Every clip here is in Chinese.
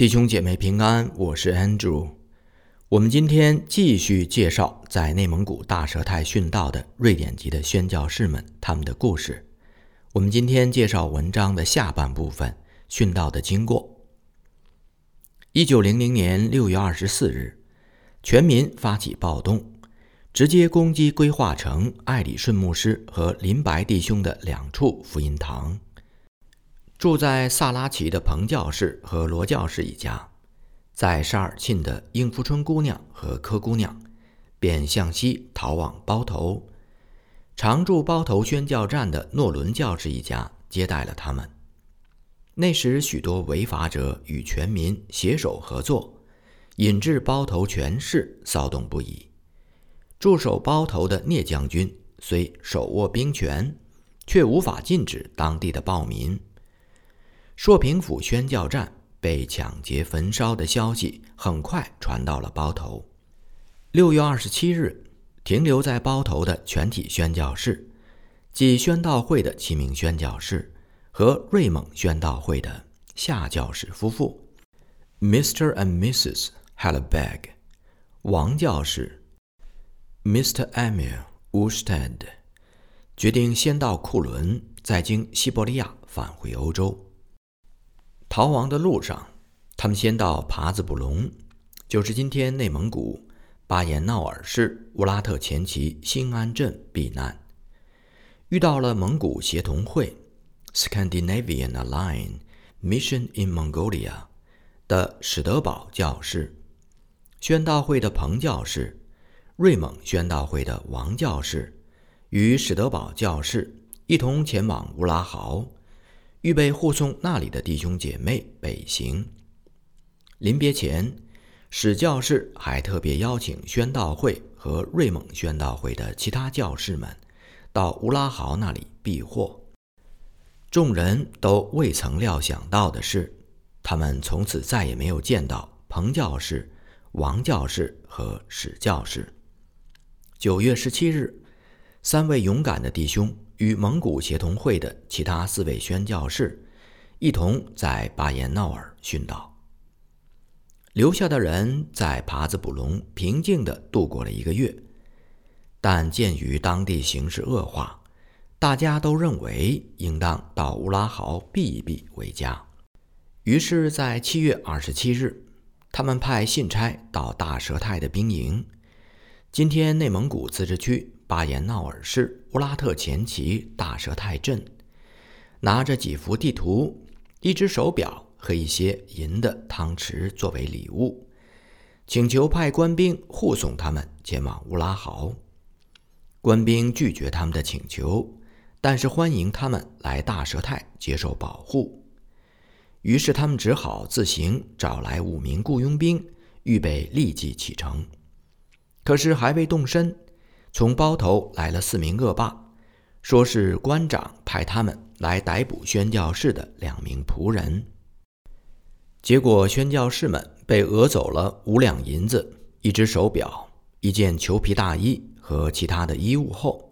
弟兄姐妹平安，我是 Andrew。我们今天继续介绍在内蒙古大佘泰殉道的瑞典籍的宣教士们他们的故事。我们今天介绍文章的下半部分，殉道的经过。一九零零年六月二十四日，全民发起暴动，直接攻击规划城艾里顺牧师和林白弟兄的两处福音堂。住在萨拉奇的彭教士和罗教士一家，在沙尔沁的应福春姑娘和柯姑娘，便向西逃往包头。常驻包头宣教站的诺伦教士一家接待了他们。那时，许多违法者与全民携手合作，引致包头全市骚动不已。驻守包头的聂将军虽手握兵权，却无法禁止当地的暴民。朔平府宣教站被抢劫、焚烧的消息很快传到了包头。六月二十七日，停留在包头的全体宣教士，即宣道会的七名宣教士和瑞蒙宣道会的夏教士夫妇，Mr. and Mrs. Halleberg，王教士，Mr. Emil Ustad，决定先到库伦，再经西伯利亚返回欧洲。逃亡的路上，他们先到帕子卜隆，就是今天内蒙古巴彦淖尔市乌拉特前旗新安镇避难，遇到了蒙古协同会 （Scandinavian Alliance Mission in Mongolia） 的史德堡教士、宣道会的彭教士、瑞蒙宣道会的王教士，与史德堡教士一同前往乌拉豪。预备护送那里的弟兄姐妹北行。临别前，史教士还特别邀请宣道会和瑞蒙宣道会的其他教士们到乌拉豪那里避祸。众人都未曾料想到的是，他们从此再也没有见到彭教士、王教士和史教士。九月十七日，三位勇敢的弟兄。与蒙古协同会的其他四位宣教士一同在巴彦淖尔殉道。留下的人在帕子卜隆平静地度过了一个月，但鉴于当地形势恶化，大家都认为应当到乌拉豪避一避为佳。于是，在七月二十七日，他们派信差到大佘泰的兵营，今天内蒙古自治区。巴彦淖尔市乌拉特前旗大佘泰镇，拿着几幅地图、一只手表和一些银的汤匙作为礼物，请求派官兵护送他们前往乌拉豪。官兵拒绝他们的请求，但是欢迎他们来大佘泰接受保护。于是他们只好自行找来五名雇佣兵，预备立即启程。可是还未动身。从包头来了四名恶霸，说是官长派他们来逮捕宣教士的两名仆人。结果宣教士们被讹走了五两银子、一只手表、一件裘皮大衣和其他的衣物后，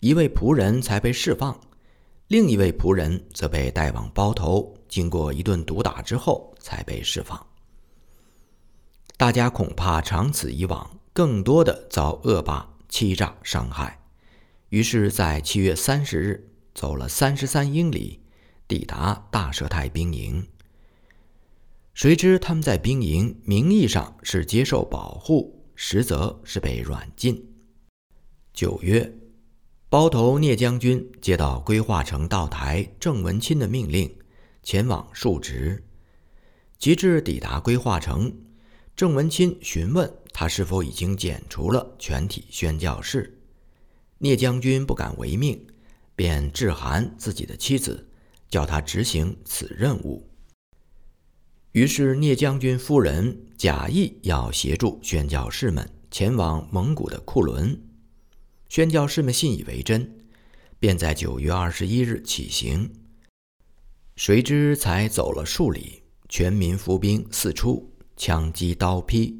一位仆人才被释放，另一位仆人则被带往包头，经过一顿毒打之后才被释放。大家恐怕长此以往，更多的遭恶霸。欺诈伤害，于是，在七月三十日走了三十三英里，抵达大佘泰兵营。谁知他们在兵营名义上是接受保护，实则是被软禁。九月，包头聂将军接到规划城道台郑文钦的命令，前往述职。及至抵达规划城，郑文钦询问。他是否已经剪除了全体宣教士？聂将军不敢违命，便致函自己的妻子，叫他执行此任务。于是聂将军夫人假意要协助宣教士们前往蒙古的库伦，宣教士们信以为真，便在九月二十一日起行。谁知才走了数里，全民伏兵四出，枪击刀劈。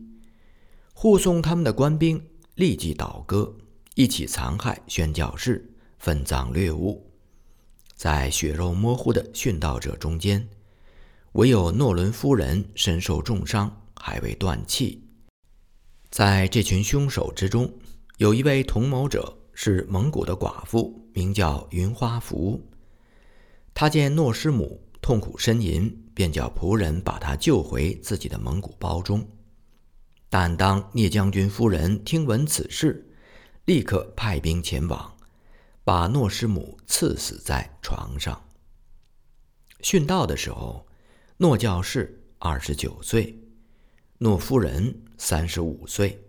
护送他们的官兵立即倒戈，一起残害宣教士，分赃掠物。在血肉模糊的殉道者中间，唯有诺伦夫人身受重伤，还未断气。在这群凶手之中，有一位同谋者是蒙古的寡妇，名叫云花福。他见诺师母痛苦呻吟，便叫仆人把她救回自己的蒙古包中。但当聂将军夫人听闻此事，立刻派兵前往，把诺师母刺死在床上。殉道的时候，诺教士二十九岁，诺夫人三十五岁，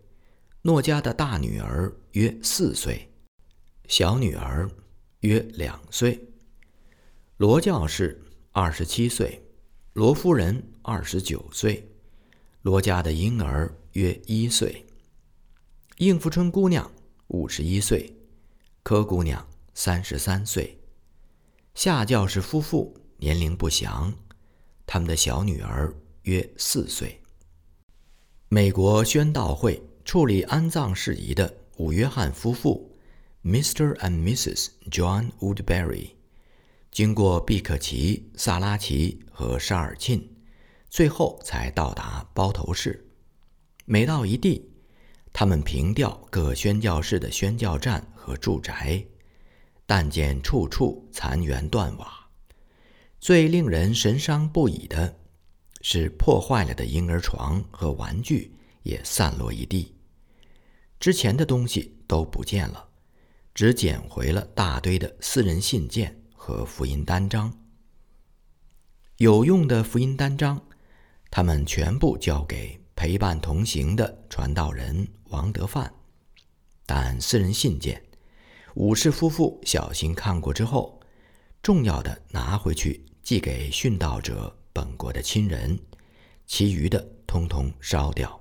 诺家的大女儿约四岁，小女儿约两岁。罗教士二十七岁，罗夫人二十九岁，罗家的婴儿约一岁。应福春姑娘五十一岁，柯姑娘三十三岁。夏教士夫妇年龄不详，他们的小女儿约四岁。美国宣道会处理安葬事宜的伍约翰夫妇，Mr. and Mrs. John Woodbury。经过毕克奇、萨拉奇和沙尔沁，最后才到达包头市。每到一地，他们凭吊各宣教士的宣教站和住宅，但见处处残垣断瓦。最令人神伤不已的是，破坏了的婴儿床和玩具也散落一地。之前的东西都不见了，只捡回了大堆的私人信件。和福音单章，有用的福音单章，他们全部交给陪伴同行的传道人王德范。但私人信件，武士夫妇小心看过之后，重要的拿回去寄给殉道者本国的亲人，其余的通通烧掉。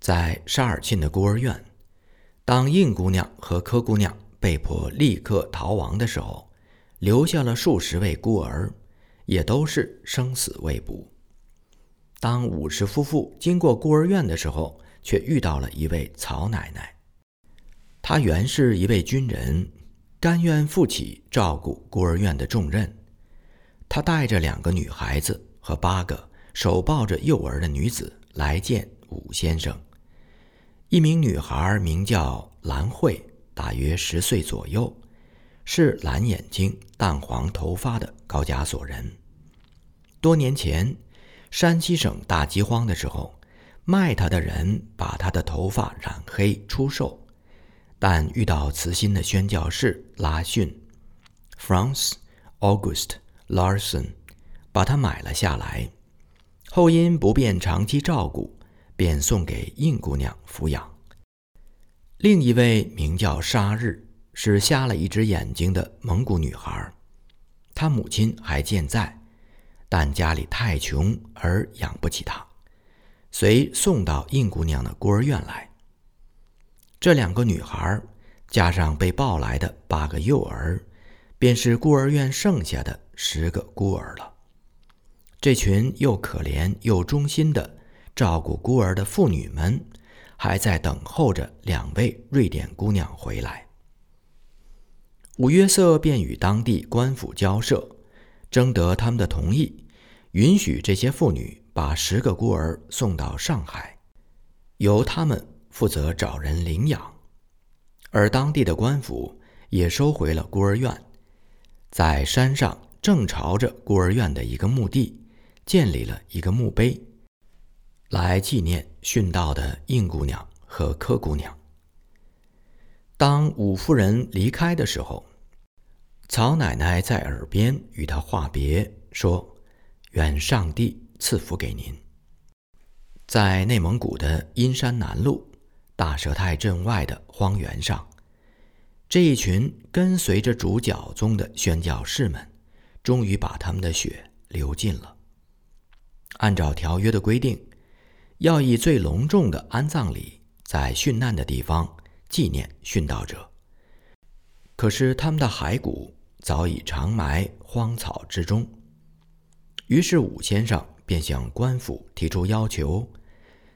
在沙尔沁的孤儿院，当应姑娘和柯姑娘。被迫立刻逃亡的时候，留下了数十位孤儿，也都是生死未卜。当武士夫妇经过孤儿院的时候，却遇到了一位曹奶奶。她原是一位军人，甘愿负起照顾孤儿院的重任。她带着两个女孩子和八个手抱着幼儿的女子来见武先生。一名女孩名叫兰慧。大约十岁左右，是蓝眼睛、淡黄头发的高加索人。多年前，山西省大饥荒的时候，卖他的人把他的头发染黑出售，但遇到慈心的宣教士拉逊 （Franz August Larson），把他买了下来。后因不便长期照顾，便送给应姑娘抚养。另一位名叫沙日，是瞎了一只眼睛的蒙古女孩，她母亲还健在，但家里太穷而养不起她，遂送到应姑娘的孤儿院来。这两个女孩加上被抱来的八个幼儿，便是孤儿院剩下的十个孤儿了。这群又可怜又忠心的照顾孤儿的妇女们。还在等候着两位瑞典姑娘回来。伍约瑟便与当地官府交涉，征得他们的同意，允许这些妇女把十个孤儿送到上海，由他们负责找人领养。而当地的官府也收回了孤儿院，在山上正朝着孤儿院的一个墓地建立了一个墓碑。来纪念殉道的应姑娘和柯姑娘。当五夫人离开的时候，曹奶奶在耳边与她话别，说：“愿上帝赐福给您。”在内蒙古的阴山南路大佘泰镇外的荒原上，这一群跟随着主教宗的宣教士们，终于把他们的血流尽了。按照条约的规定。要以最隆重的安葬礼在殉难的地方纪念殉道者。可是他们的骸骨早已长埋荒草之中，于是武先生便向官府提出要求，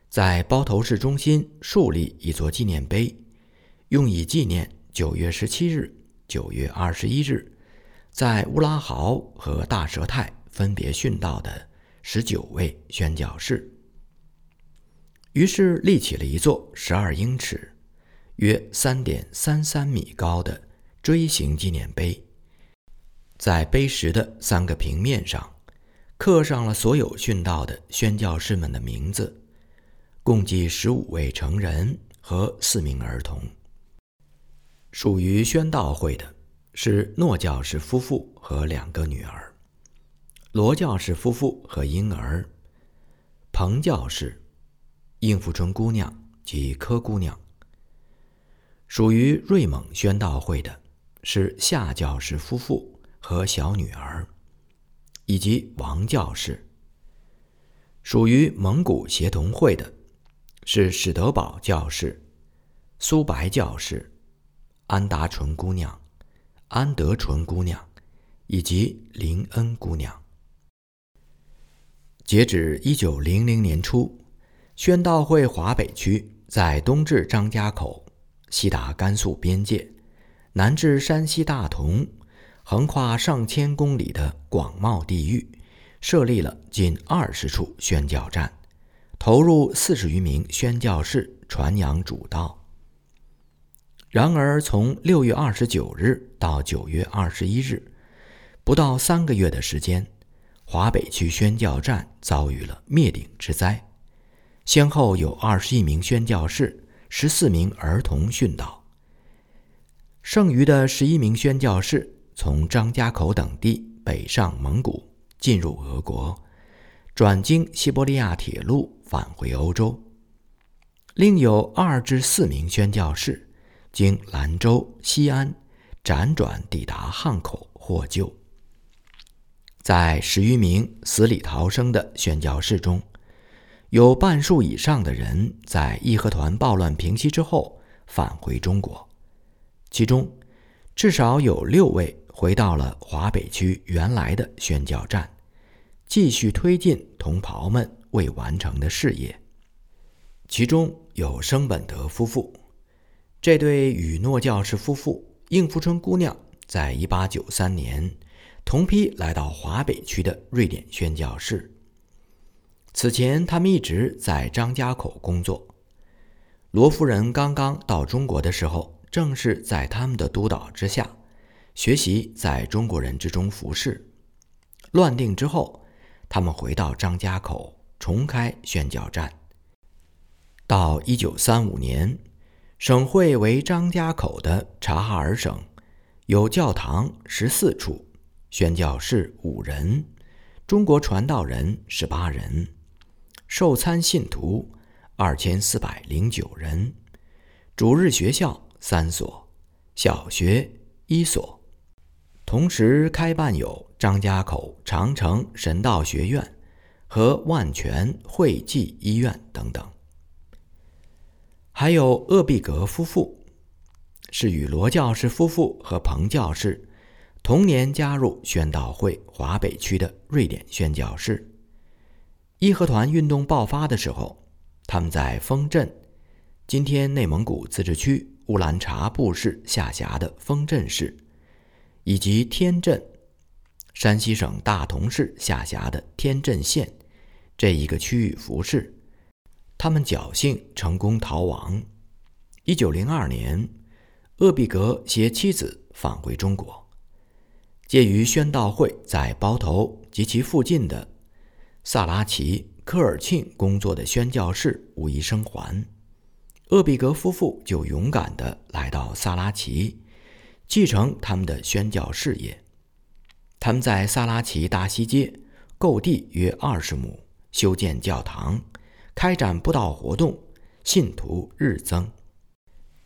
在包头市中心树立一座纪念碑，用以纪念九月十七日、九月二十一日在乌拉豪和大佘泰分别殉道的十九位宣教士。于是立起了一座十二英尺、约三点三三米高的锥形纪念碑，在碑石的三个平面上，刻上了所有殉道的宣教士们的名字，共计十五位成人和四名儿童。属于宣道会的是诺教士夫妇和两个女儿，罗教士夫妇和婴儿，彭教士。应福春姑娘及柯姑娘，属于瑞蒙宣道会的是夏教士夫妇和小女儿，以及王教士。属于蒙古协同会的是史德堡教士、苏白教士、安达纯姑娘、安德纯姑娘以及林恩姑娘。截止一九零零年初。宣道会华北区在东至张家口，西达甘肃边界，南至山西大同，横跨上千公里的广袤地域，设立了近二十处宣教站，投入四十余名宣教士传扬主道。然而，从六月二十九日到九月二十一日，不到三个月的时间，华北区宣教站遭遇了灭顶之灾。先后有二十一名宣教士、十四名儿童殉道，剩余的十一名宣教士从张家口等地北上蒙古，进入俄国，转经西伯利亚铁路返回欧洲。另有二至四名宣教士经兰州、西安辗转抵达汉口获救。在十余名死里逃生的宣教士中，有半数以上的人在义和团暴乱平息之后返回中国，其中至少有六位回到了华北区原来的宣教站，继续推进同袍们未完成的事业。其中有生本德夫妇，这对与诺教士夫妇、应福春姑娘在一八九三年同批来到华北区的瑞典宣教士。此前，他们一直在张家口工作。罗夫人刚刚到中国的时候，正是在他们的督导之下，学习在中国人之中服侍。乱定之后，他们回到张家口，重开宣教站。到一九三五年，省会为张家口的察哈尔省，有教堂十四处，宣教士五人，中国传道人十八人。受参信徒二千四百零九人，主日学校三所，小学一所，同时开办有张家口长城神道学院和万全惠济医院等等。还有鄂毕格夫妇，是与罗教士夫妇和彭教士同年加入宣道会华北区的瑞典宣教士。义和团运动爆发的时候，他们在丰镇（今天内蒙古自治区乌兰察布市下辖的丰镇市）以及天镇（山西省大同市下辖的天镇县）这一个区域服侍。他们侥幸成功逃亡。一九零二年，鄂毕格携妻子返回中国，介于宣道会在包头及其附近的。萨拉齐、科尔沁工作的宣教士无一生还，鄂毕格夫妇就勇敢地来到萨拉齐，继承他们的宣教事业。他们在萨拉齐大西街购地约二十亩，修建教堂，开展布道活动，信徒日增。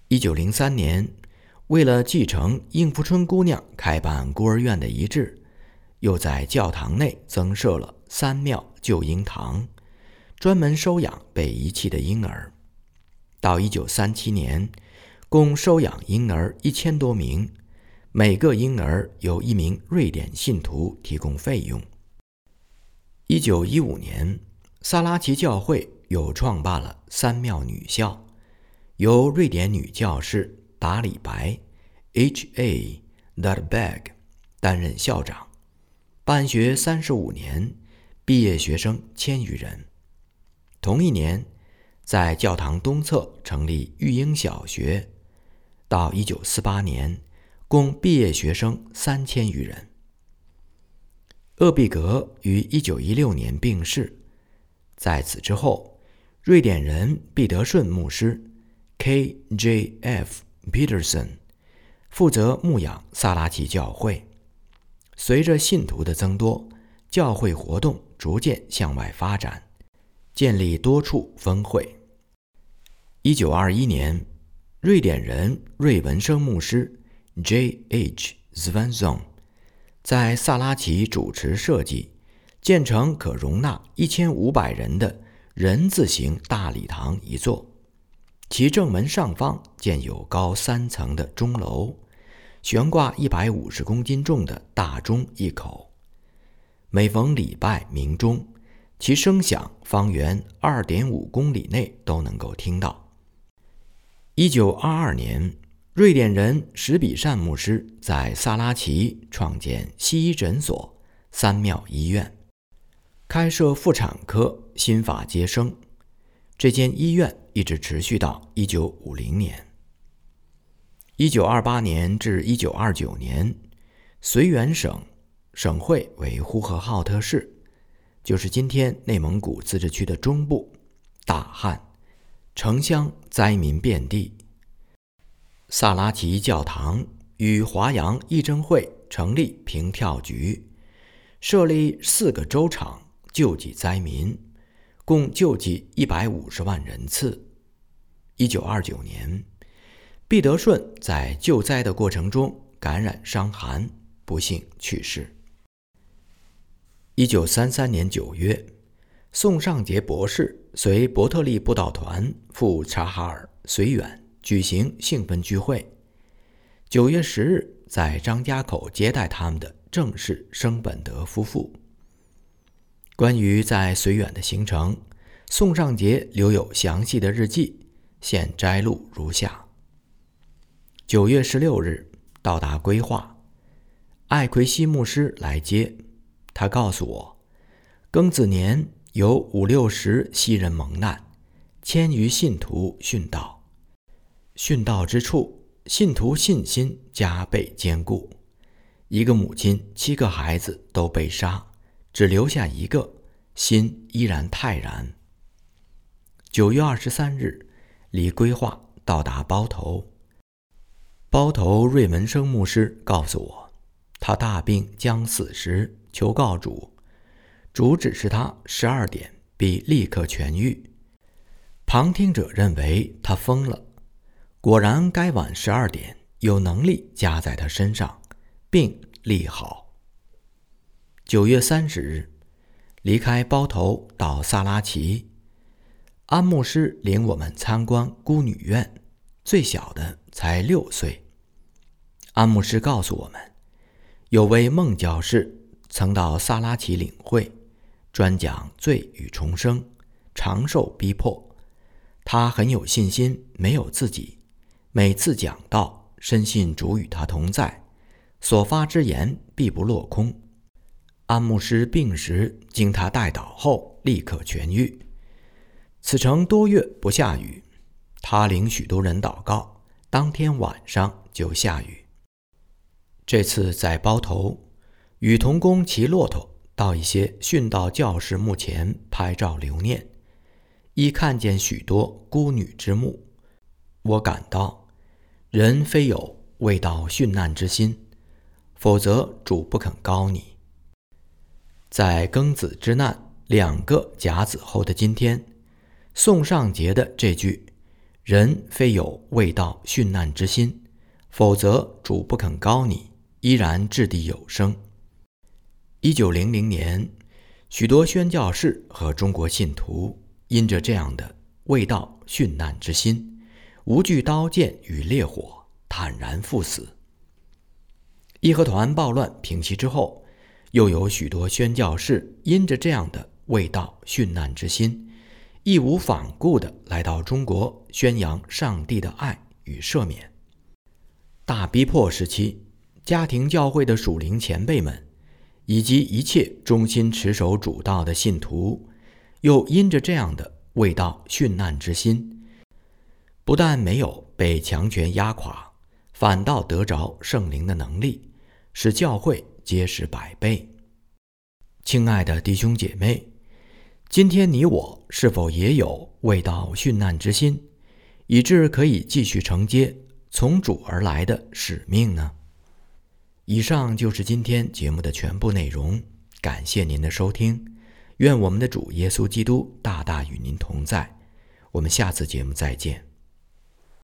一九零三年，为了继承应福春姑娘开办孤儿院的遗志，又在教堂内增设了。三庙救婴堂，专门收养被遗弃的婴儿。到一九三七年，共收养婴儿一千多名，每个婴儿由一名瑞典信徒提供费用。一九一五年，萨拉齐教会又创办了三庙女校，由瑞典女教士达里白 （H. A. d a r b a g 担任校长。办学三十五年，毕业学生千余人。同一年，在教堂东侧成立育英小学。到一九四八年，共毕业学生三千余人。鄂毕格于一九一六年病逝，在此之后，瑞典人毕德顺牧师 （K.J.F. Peterson） 负责牧养萨拉奇教会。随着信徒的增多，教会活动逐渐向外发展，建立多处分会。一九二一年。瑞典人瑞文生牧师 J.H. Svanson 在萨拉奇主持设计，建成可容纳一千五百人的人字形大礼堂一座，其正门上方建有高三层的钟楼，悬挂一百五十公斤重的大钟一口。每逢礼拜鸣钟，其声响方圆二点五公里内都能够听到。一九二二年，瑞典人史比善牧师在萨拉奇创建西医诊所——三庙医院，开设妇产科、心法接生。这间医院一直持续到一九五零年。一九二八年至一九二九年，绥远省省会为呼和浩特市，就是今天内蒙古自治区的中部。大旱。城乡灾民遍地。萨拉齐教堂与华阳义政会成立平跳局，设立四个州场救济灾民，共救济一百五十万人次。一九二九年，毕德顺在救灾的过程中感染伤寒，不幸去世。一九三三年九月，宋尚杰博士。随伯特利布道团赴察哈尔绥远举行兴奋聚会。九月十日，在张家口接待他们的正是生本德夫妇。关于在绥远的行程，宋尚杰留有详细的日记，现摘录如下：九月十六日到达规划，艾奎西牧师来接，他告诉我，庚子年。有五六十西人蒙难，千余信徒殉道。殉道之处，信徒信心加倍坚固。一个母亲七个孩子都被杀，只留下一个，心依然泰然。九月二十三日，离规划到达包头。包头瑞文生牧师告诉我，他大病将死时，求告主。主指示他十二点必立刻痊愈。旁听者认为他疯了。果然，该晚十二点有能力加在他身上，病立好。九月三十日，离开包头到萨拉奇，安牧师领我们参观孤女院，最小的才六岁。安牧师告诉我们，有位孟教士曾到萨拉奇领会。专讲罪与重生，长寿逼迫，他很有信心，没有自己。每次讲道，深信主与他同在，所发之言必不落空。安牧师病时，经他代祷后，立刻痊愈。此城多月不下雨，他领许多人祷告，当天晚上就下雨。这次在包头，与童工骑骆驼。到一些殉道教士墓前拍照留念，亦看见许多孤女之墓。我感到，人非有未到殉难之心，否则主不肯高你。在庚子之难两个甲子后的今天，宋尚杰的这句“人非有未到殉难之心，否则主不肯高你”，依然掷地有声。一九零零年，许多宣教士和中国信徒因着这样的未到殉难之心，无惧刀剑与烈火，坦然赴死。义和团暴乱平息之后，又有许多宣教士因着这样的未到殉难之心，义无反顾地来到中国，宣扬上帝的爱与赦免。大逼迫时期，家庭教会的属灵前辈们。以及一切忠心持守主道的信徒，又因着这样的未到殉难之心，不但没有被强权压垮，反倒得着圣灵的能力，使教会结实百倍。亲爱的弟兄姐妹，今天你我是否也有未到殉难之心，以致可以继续承接从主而来的使命呢？以上就是今天节目的全部内容，感谢您的收听，愿我们的主耶稣基督大大与您同在，我们下次节目再见。